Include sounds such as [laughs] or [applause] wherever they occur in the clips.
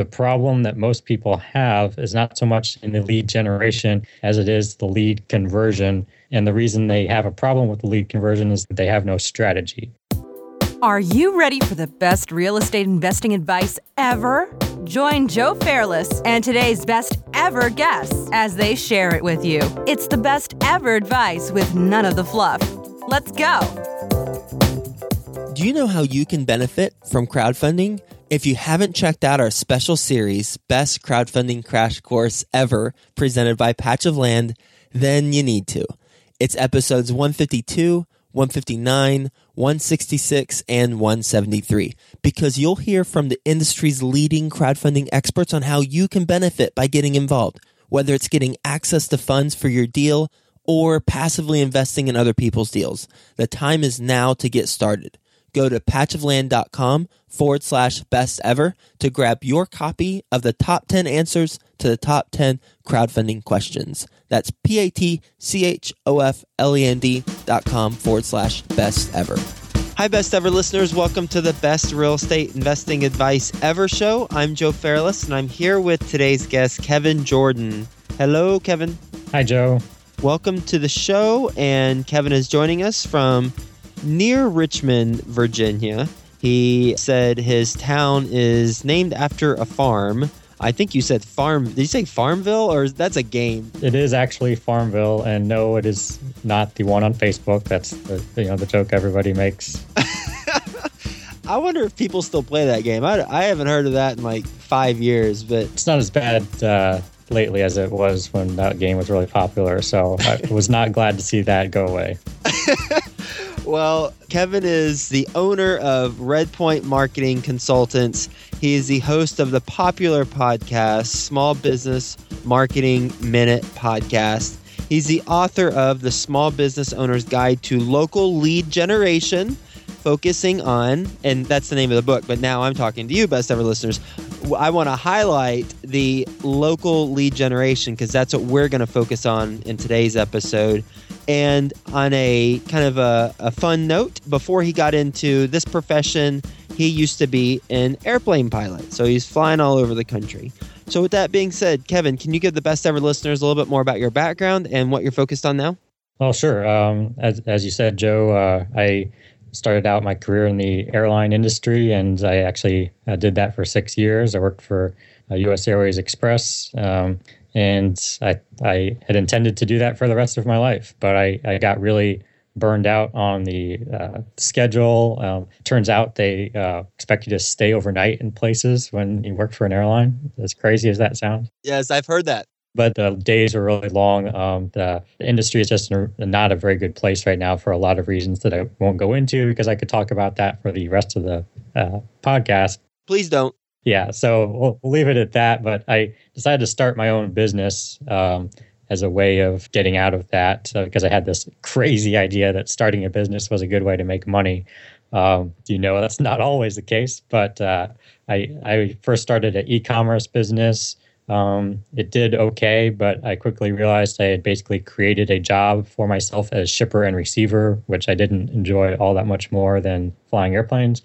the problem that most people have is not so much in the lead generation as it is the lead conversion. And the reason they have a problem with the lead conversion is that they have no strategy. Are you ready for the best real estate investing advice ever? Join Joe Fairless and today's best ever guests as they share it with you. It's the best ever advice with none of the fluff. Let's go. Do you know how you can benefit from crowdfunding? If you haven't checked out our special series, Best Crowdfunding Crash Course Ever, presented by Patch of Land, then you need to. It's episodes 152, 159, 166, and 173 because you'll hear from the industry's leading crowdfunding experts on how you can benefit by getting involved, whether it's getting access to funds for your deal or passively investing in other people's deals. The time is now to get started. Go to patchofland.com forward slash best ever to grab your copy of the top 10 answers to the top 10 crowdfunding questions. That's P A T C H O F L E N D dot com forward slash best ever. Hi, best ever listeners. Welcome to the best real estate investing advice ever show. I'm Joe Fairless, and I'm here with today's guest, Kevin Jordan. Hello, Kevin. Hi, Joe. Welcome to the show. And Kevin is joining us from near Richmond, Virginia. He said his town is named after a farm. I think you said farm. Did you say Farmville or that's a game? It is actually Farmville, and no, it is not the one on Facebook. That's the you know the joke everybody makes. [laughs] I wonder if people still play that game. I, I haven't heard of that in like five years, but it's not as bad uh, lately as it was when that game was really popular. So I [laughs] was not glad to see that go away. [laughs] Well, Kevin is the owner of Redpoint Marketing Consultants. He is the host of the popular podcast, Small Business Marketing Minute Podcast. He's the author of The Small Business Owner's Guide to Local Lead Generation, focusing on, and that's the name of the book, but now I'm talking to you, best ever listeners. I want to highlight the local lead generation because that's what we're going to focus on in today's episode. And on a kind of a, a fun note, before he got into this profession, he used to be an airplane pilot. So he's flying all over the country. So, with that being said, Kevin, can you give the best ever listeners a little bit more about your background and what you're focused on now? Well, sure. Um, as, as you said, Joe, uh, I started out my career in the airline industry, and I actually uh, did that for six years. I worked for uh, U.S. Airways Express, um, and I I had intended to do that for the rest of my life, but I I got really burned out on the uh, schedule. Um, turns out they uh, expect you to stay overnight in places when you work for an airline. As crazy as that sounds. Yes, I've heard that. But the days are really long. Um, the, the, industry is just not a very good place right now for a lot of reasons that I won't go into because I could talk about that for the rest of the uh, podcast. Please don't yeah, so we'll, we'll, leave it at that. But I decided to start my own business um, as a way of getting out of that because uh, I had this crazy idea that starting a business was a good way to make money. Um, you know, that's not always the case, but uh, I, I first started an e commerce business. Um, it did okay, but I quickly realized I had basically created a job for myself as shipper and receiver, which I didn't enjoy all that much more than flying airplanes.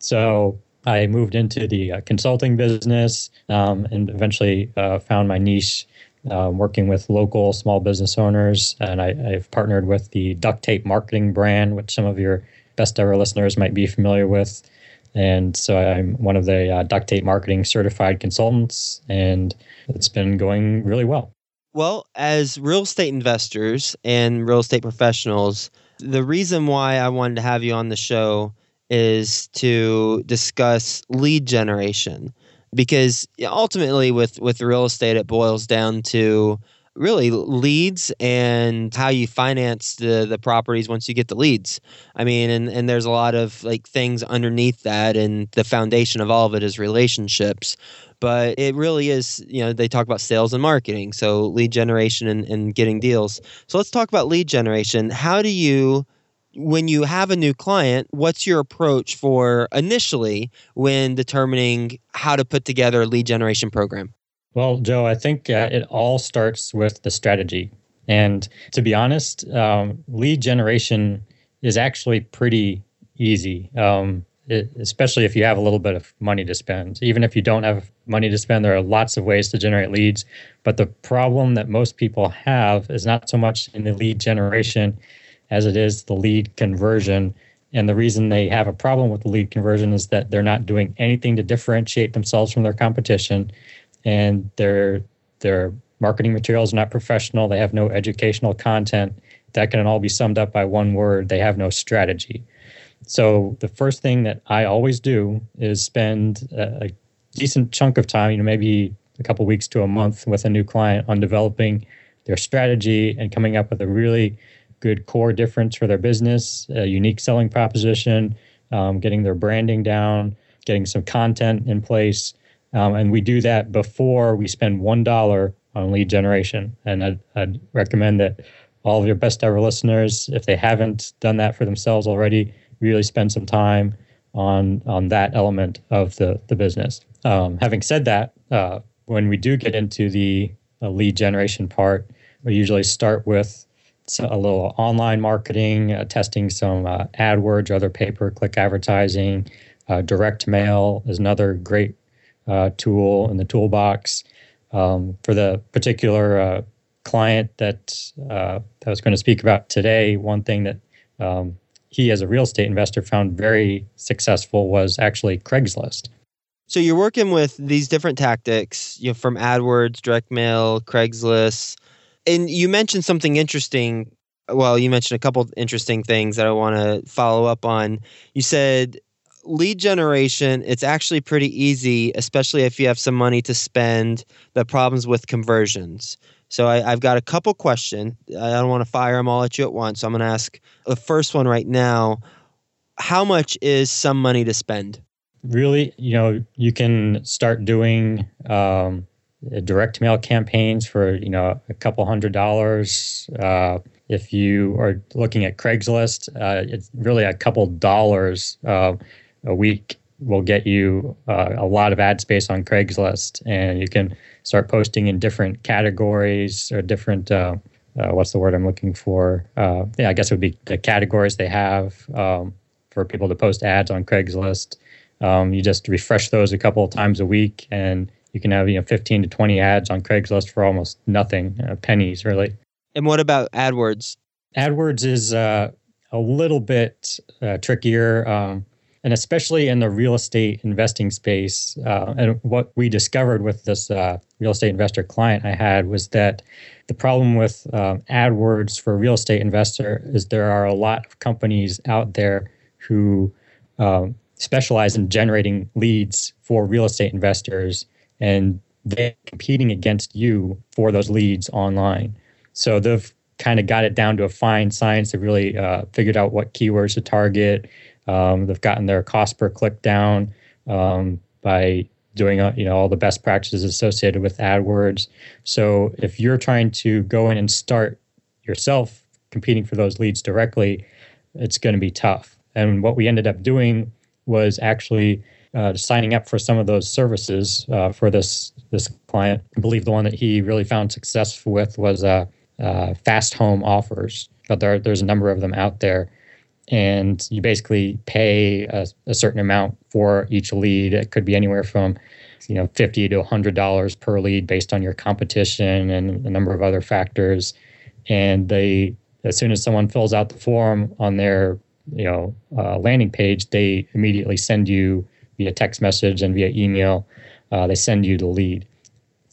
So I moved into the uh, consulting business um, and eventually uh, found my niche uh, working with local small business owners. And I, have partnered with the Duct Tape Marketing brand, which some of your best ever listeners might be familiar with. And so I'm one of the uh, Duct Tape Marketing certified consultants, and it's been going really well. Well, as real estate investors and real estate professionals, the reason why I wanted to have you on the show is to discuss lead generation. Because ultimately with with real estate it boils down to really leads and how you finance the the properties once you get the leads. I mean and and there's a lot of like things underneath that and the foundation of all of it is relationships. But it really is you know they talk about sales and marketing so lead generation and, and getting deals. So let's talk about lead generation. How do you when you have a new client, what's your approach for initially when determining how to put together a lead generation program? Well, Joe, I think uh, it all starts with the strategy. And to be honest, um, lead generation is actually pretty easy. Um, it, especially if you have a little bit of money to spend. Even if you don't have money to spend, there are lots of ways to generate leads. But the problem that most people have is not so much in the lead generation as it is the lead conversion. And the reason they have a problem with the lead conversion is that they're not doing anything to differentiate themselves from their competition, and their their marketing materials are not professional. They have no educational content. That can all be summed up by one word: they have no strategy. So the first thing that I always do is spend a, decent chunk of time, you know, maybe a couple weeks to a month with a new client on developing their strategy and coming up with a really good core difference for their business, a unique selling proposition, um, getting their branding down, getting some content in place. Um, and we do that before we spend $1 on lead generation. And I'd, I'd recommend that all of your best ever listeners, if they haven't done that for themselves already, really spend some time on on that element of the the business. Um, having said that, uh, when we do get into the uh, lead generation part, we usually start with a little online marketing, uh, testing some uh, AdWords other pay per click advertising. Uh, direct mail is another great uh, tool in the toolbox. Um, for the particular client that, that I was going to speak about today, one thing that um, he, as a real estate investor, found very successful was actually Craigslist. So you're working with these different tactics, you know, from AdWords, direct mail, Craigslist, and you mentioned something interesting. Well, you mentioned a couple interesting things that I want to follow up on. You said lead generation, it's actually pretty easy, especially if you have some money to spend. The problems with conversions. So I, have got a couple questions. I don't want to fire them all at you at once. So I'm going to ask the first one right now. How much is some money to spend? Really, you know, you can start doing um, direct mail campaigns for you know a couple hundred dollars. Uh, if you are looking at Craigslist, uh, it's really a couple dollars uh, a week will get you uh, a lot of ad space on Craigslist, and you can start posting in different categories or different. Uh, uh, what's the word I'm looking for? Uh, yeah, I guess it would be the categories they have um, for people to post ads on Craigslist. Um, you just refresh those a couple of times a week, and you can have you know 15 to 20 ads on Craigslist for almost nothing, uh, pennies really. And what about AdWords? AdWords is uh, a little bit trickier. Um, and especially in the real estate investing space. Uh, and what we discovered with this uh, real estate investor client I had was that the problem with um, AdWords for a real estate investor is there are a lot of companies out there who um, specialize in generating leads for real estate investors, and they're competing against you for those leads online. So they've kind of got it down to a fine science. They really uh, figured out what keywords to target um, they've gotten their cost per click down um, by doing uh, you know all the best practices associated with AdWords. So if you're trying to go in and start yourself competing for those leads directly, it's going to be tough. And what we ended up doing was actually uh, signing up for some of those services uh, for this this client. I believe the one that he really found success with was uh, uh Fast Home Offers, but there, there's a number of them out there and you basically pay a, a, certain amount for each lead. It could be anywhere from you know 50 to 100 dollars per lead based on your competition and a number of other factors and they as soon as someone fills out the form on their you know uh, landing page they immediately send you via text message and via email uh, they send you the lead.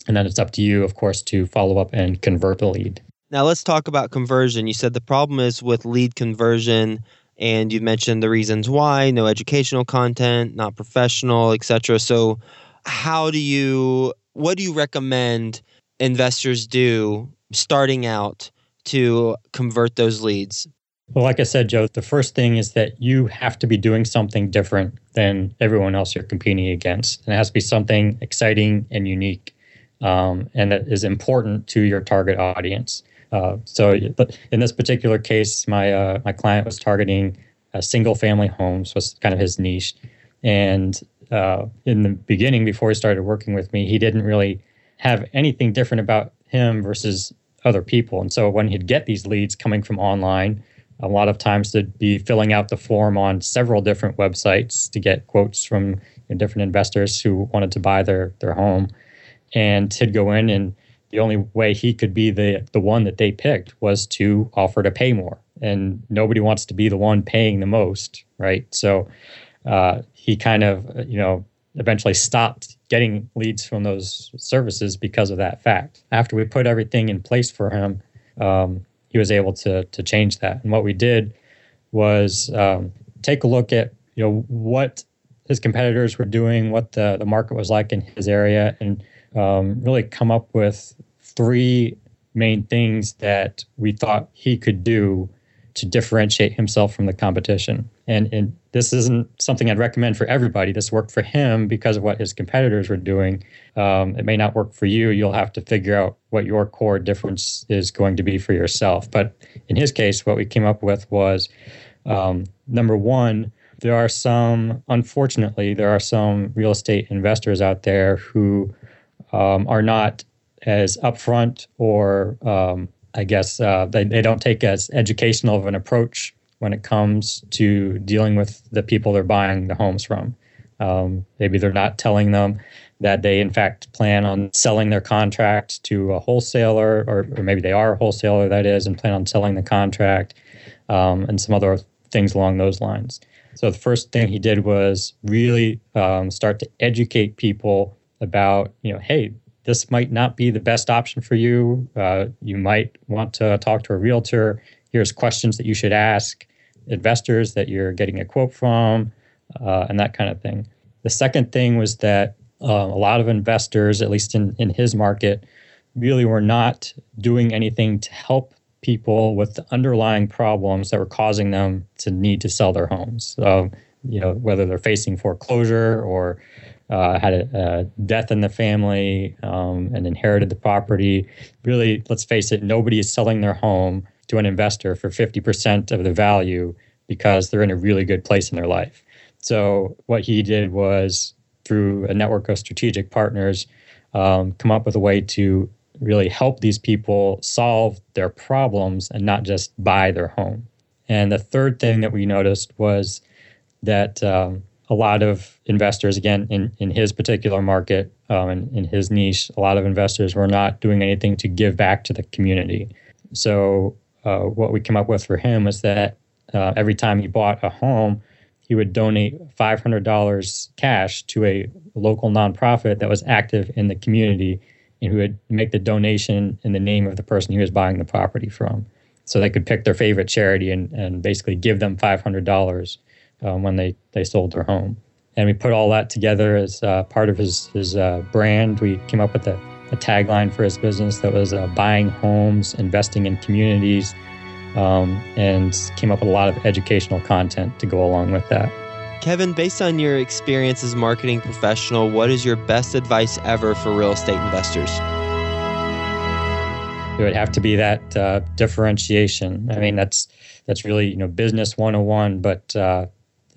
And then it's up to you of course to follow up and convert the lead. Now let's talk about conversion. You said the problem is with lead conversion and you mentioned the reasons why no educational content not professional etc so how do you what do you recommend investors do starting out to convert those leads well like i said joe the first thing is that you have to be doing something different than everyone else you're competing against. And it has to be something exciting and unique um, and that is important to your target audience. Uh, so, in this particular case, my uh, my client was targeting single family homes was kind of his niche, and uh, in the beginning, before he started working with me, he didn't really have anything different about him versus other people. And so when he'd get these leads coming from online, a lot of times they'd be filling out the form on several different websites to get quotes from you know, different investors who wanted to buy their their home. And he'd go in and the only way he could be the the one that they picked was to offer to pay more. And nobody wants to be the one paying the most, right? So uh, he kind of you know eventually stopped getting leads from those services because of that fact. After we put everything in place for him, um, he was able to to change that. And what we did was um, take a look at you know what his competitors were doing, what the the market was like in his area, and um, really come up with three main things that we thought he could do to differentiate himself from the competition. And, and this isn't something I'd recommend for everybody. This worked for him because of what his competitors were doing. Um, it may not work for you. You'll have to figure out what your core difference is going to be for yourself. But in his case, what we came up with was um, number one, there are some, unfortunately, there are some real estate investors out there who um, are not as upfront or um, I guess uh, they, they don't take as educational of an approach when it comes to dealing with the people they're buying the homes from. Um, maybe they're not telling them that they, in fact, plan on selling their contract to a wholesaler, or, or maybe they are a wholesaler, that is, and plan on selling the contract, um, and some other things along those lines. So the first thing he did was really um, start to educate people about, you know, hey, this might not be the best option for you. Uh, you might want to talk to a realtor. Here's questions that you should ask investors that you're getting a quote from, uh, and that kind of thing. The second thing was that uh, a lot of investors, at least in, in his market, really were not doing anything to help people with the underlying problems that were causing them to need to sell their homes. So, you know, whether they're facing foreclosure or uh, had a, a, death in the family um, and inherited the property. Really, let's face it, nobody is selling their home to an investor for 50% of the value because they're in a really good place in their life. So, what he did was through a network of strategic partners, um, come up with a way to really help these people solve their problems and not just buy their home. And the third thing that we noticed was that um, a lot of investors, again, in, in his particular market, um, in, in his niche, a lot of investors were not doing anything to give back to the community. So, uh, what we came up with for him was that uh, every time he bought a home, he would donate $500 cash to a local nonprofit that was active in the community and who would make the donation in the name of the person he was buying the property from. So they could pick their favorite charity and, and basically give them $500 um, when they, they sold their home. And we put all that together as uh, part of his, his uh, brand. We came up with a, a, tagline for his business that was uh, buying homes, investing in communities, um, and came up with a lot of educational content to go along with that. Kevin, based on your experience as a marketing professional, what is your best advice ever for real estate investors? It would have to be that uh, differentiation. I mean, that's that's really you know business 101, but uh,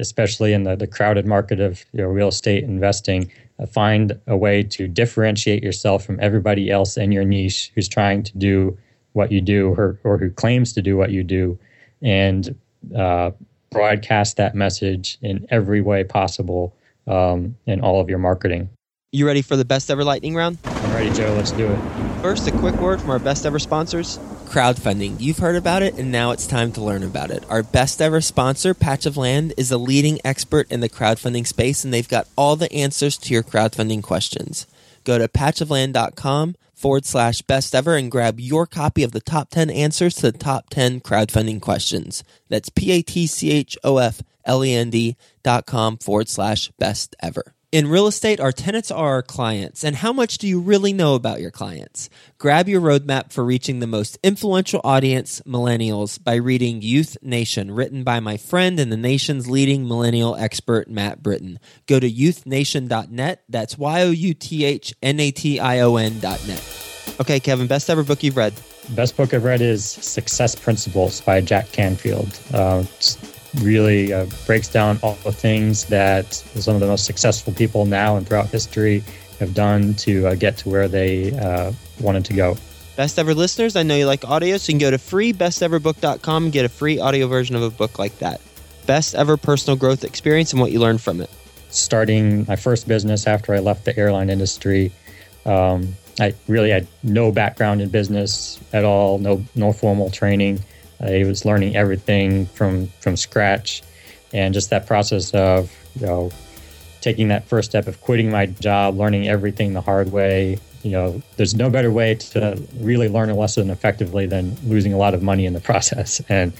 especially in the, the crowded market of you know, real estate investing, find a way to differentiate yourself from everybody else in your niche who's trying to do what you do or, or who claims to do what you do and uh, broadcast that message in every way possible um, in all of your marketing. You ready for the best ever lightning round? I'm ready, Joe. Let's do it. First, a quick word from our best ever sponsors crowdfunding. You've heard about it, and now it's time to learn about it. Our best ever sponsor, Patch of Land, is a leading expert in the crowdfunding space, and they've got all the answers to your crowdfunding questions. Go to patchofland.com forward slash best ever and grab your copy of the top 10 answers to the top 10 crowdfunding questions. That's P A T C H O F L E N D dot com forward slash best ever. In real estate, our tenants are our clients. And how much do you really know about your clients? Grab your roadmap for reaching the most influential audience, millennials, by reading Youth Nation, written by my friend and the nation's leading millennial expert, Matt Britton. Go to youthnation.net. That's Y O U T H N A T I O N.net. Okay, Kevin, best ever book you've read? Best book I've read is Success Principles by Jack Canfield. Uh, really uh, breaks down all the things that some of the most successful people now and throughout history have done to uh, get to where they uh, wanted to go. Best ever listeners, I know you like audio, so you can go to freebesteverbook.com and get a free audio version of a book like that. Best ever personal growth experience and what you learned from it. Starting my first business after I left the airline industry, um, I really had no background in business at all, no no formal training. Uh, I was learning everything from from scratch, and just that process of you know taking that first step of quitting my job, learning everything the hard way. You know, there's no better way to really learn a lesson effectively than losing a lot of money in the [laughs] process. And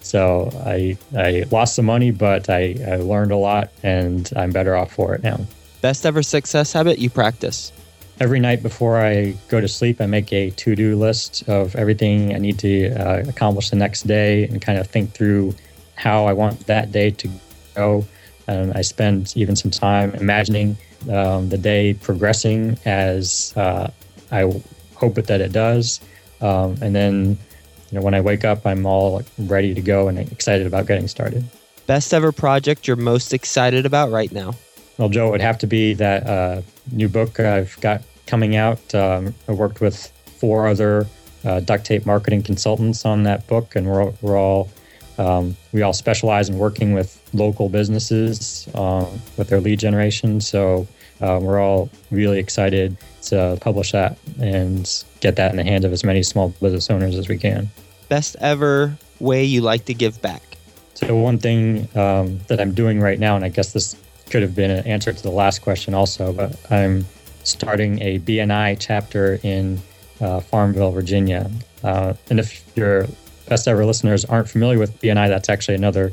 so I I lost some money, but I, I learned a lot, and I'm better off for it now. Best ever success habit you practice every night before I go to sleep, I make a to do list of everything I need to uh, accomplish the next day and kind of think through how I want that day to go. And I spend even some time imagining um, the day progressing as uh, I hope that it does. Um, and then you know, when I wake up, I'm all ready to go and excited about getting started. Best ever project you're most excited about right now? Well, Joe, it would have to be that uh, new book I've got coming out. Um, I worked with four other uh, duct tape marketing consultants on that book, and we're, we're all um, we all specialize in working with local businesses uh, with their lead generation. So uh, we're all really excited to publish that and get that in the hands of as many small business owners as we can. Best ever way you like to give back? So one thing um, that I'm doing right now, and I guess this could have been an answer to the last question also, but I'm starting a BNI chapter in uh, Farmville, Virginia. Uh, and if your best ever listeners aren't familiar with BNI, that's actually another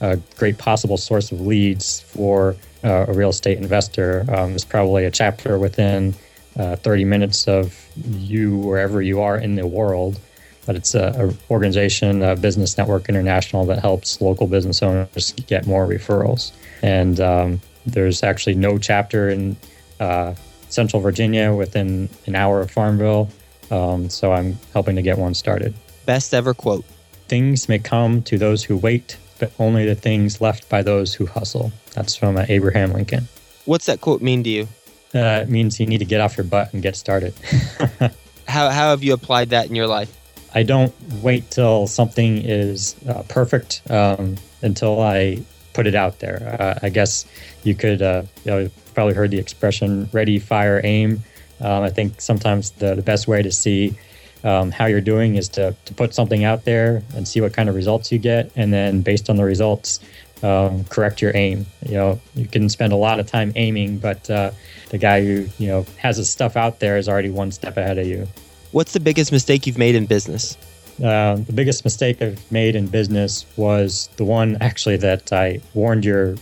uh, great possible source of leads for uh, a real estate investor. Um, it's probably a chapter within uh, 30 minutes of you wherever you are in the world. But it's an organization, a Business Network International, that helps local business owners get more referrals. And um, there's actually no chapter in uh, Central Virginia within an hour of Farmville. Um, so I'm helping to get one started. Best ever quote Things may come to those who wait, but only the things left by those who hustle. That's from uh, Abraham Lincoln. What's that quote mean to you? Uh, it means you need to get off your butt and get started. [laughs] how, how have you applied that in your life? I don't wait till something is uh, perfect um, until I put it out there. Uh, I guess you could, uh, you know, probably heard the expression ready, fire, aim. Um, I think sometimes the, the best way to see um, how you're doing is to, to put something out there and see what kind of results you get. And then based on the results, um, correct your aim. You know, you can spend a lot of time aiming, but uh, the guy who, you know, has his stuff out there is already one step ahead of you. What's the biggest mistake you've made in business? Uh, the biggest mistake I've made in business was the one actually that I warned your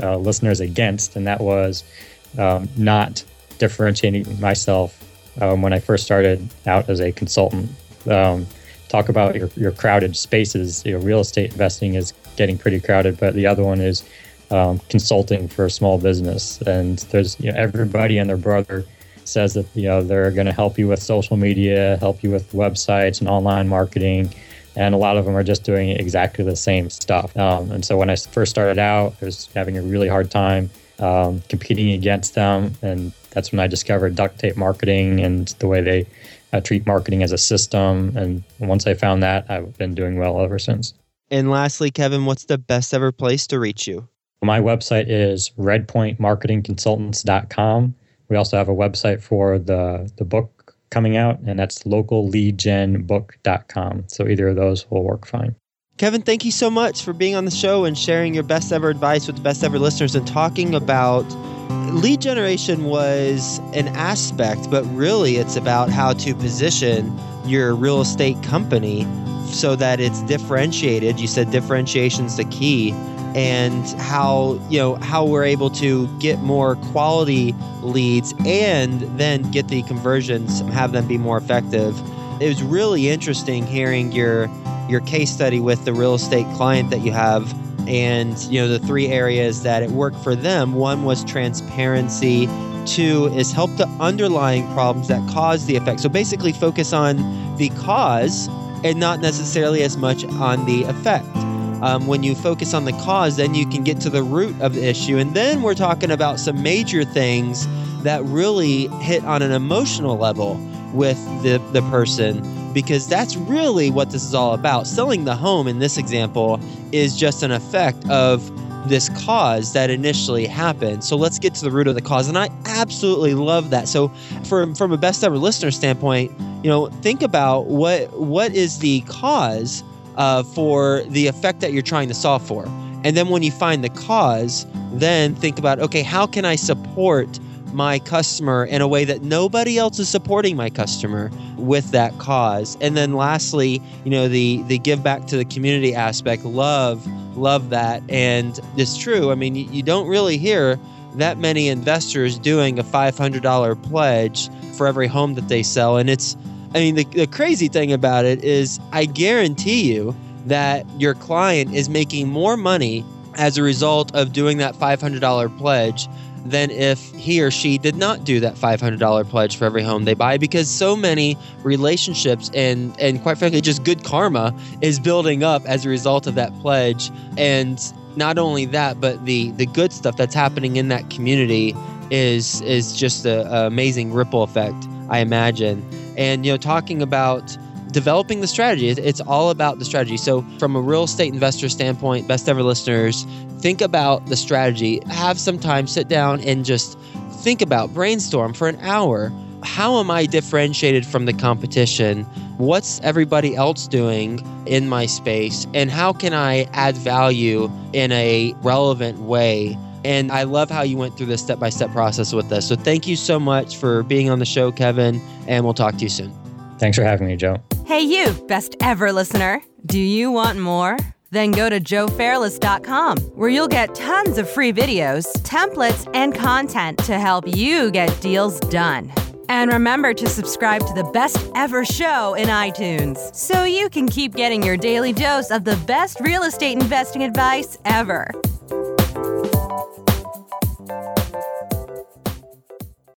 uh, listeners against, and that was um, not differentiating myself um, when I first started out as a consultant. Um, talk about your, your crowded spaces. Your real estate investing is getting pretty crowded, but the other one is um, consulting for a small business. And there's you know, everybody and their brother says that you know they're going to help you with social media, help you with websites and online marketing, and a lot of them are just doing exactly the same stuff. Um, and so when I first started out, I was having a really hard time um, competing against them, and that's when I discovered duct tape marketing and the way they uh, treat marketing as a system. And once I found that, I've been doing well ever since. And lastly, Kevin, what's the best ever place to reach you? My website is redpointmarketingconsultants.com. We also have a website for the, the book coming out, and that's localleadgenbook.com. So either of those will work fine. Kevin, thank you so much for being on the show and sharing your best ever advice with the best ever listeners and talking about lead generation was an aspect, but really it's about how to position your real estate company so that it's differentiated. You said differentiation's the key and how you know how we're able to get more quality leads and then get the conversions have them be more effective. It was really interesting hearing your your case study with the real estate client that you have and you know the three areas that it worked for them. One was transparency. Two is help the underlying problems that cause the effect. So basically focus on the cause and not necessarily as much on the effect um, when you focus on the cause, then you can get to the root of the issue. And then we're talking about some major things that really hit on an emotional level with the, the person because that's really what this is all about. Selling the home in this example is just an effect of this cause that initially happened. So let's get to the root of the cause. And I absolutely love that. So from from a best ever listener standpoint, you know, think about what what is the cause uh, for the effect that you're trying to solve for. And then when you find the cause, then think about okay, how can I support my customer in a way that nobody else is supporting my customer with that cause. And then lastly, you know, the the give back to the community aspect, love love that and it's true. I mean, you, you don't really hear that many investors doing a $500 pledge for every home that they sell and it's I mean, the, the crazy thing about it is I guarantee you that your client is making more money as a result of doing that $500 pledge than if he or she did not do that $500 pledge for every home they buy because so many relationships and and quite frankly just good karma is building up as a result of that pledge. And not only that but the the good stuff that's happening in that community is is just an amazing ripple effect I imagine and you know talking about developing the strategy. It's all about the strategy. So, from a real estate investor standpoint, best ever listeners, think about the strategy. Have some time, sit down, and just think about, brainstorm for an hour. How am I differentiated from the competition? What's everybody else doing in my space? And how can I add value in a relevant way? And I love how you went through this step by step process with us. So thank you so much for being on the show, Kevin, and we'll talk to you soon. Thanks for having me, Joe. Hey, you, best ever listener. Do you want more? Then go to joefairless.com, where you'll get tons of free videos, templates, and content to help you get deals done. And remember to subscribe to the best ever show in iTunes so you can keep getting your daily dose of the best real estate investing advice ever. Thank you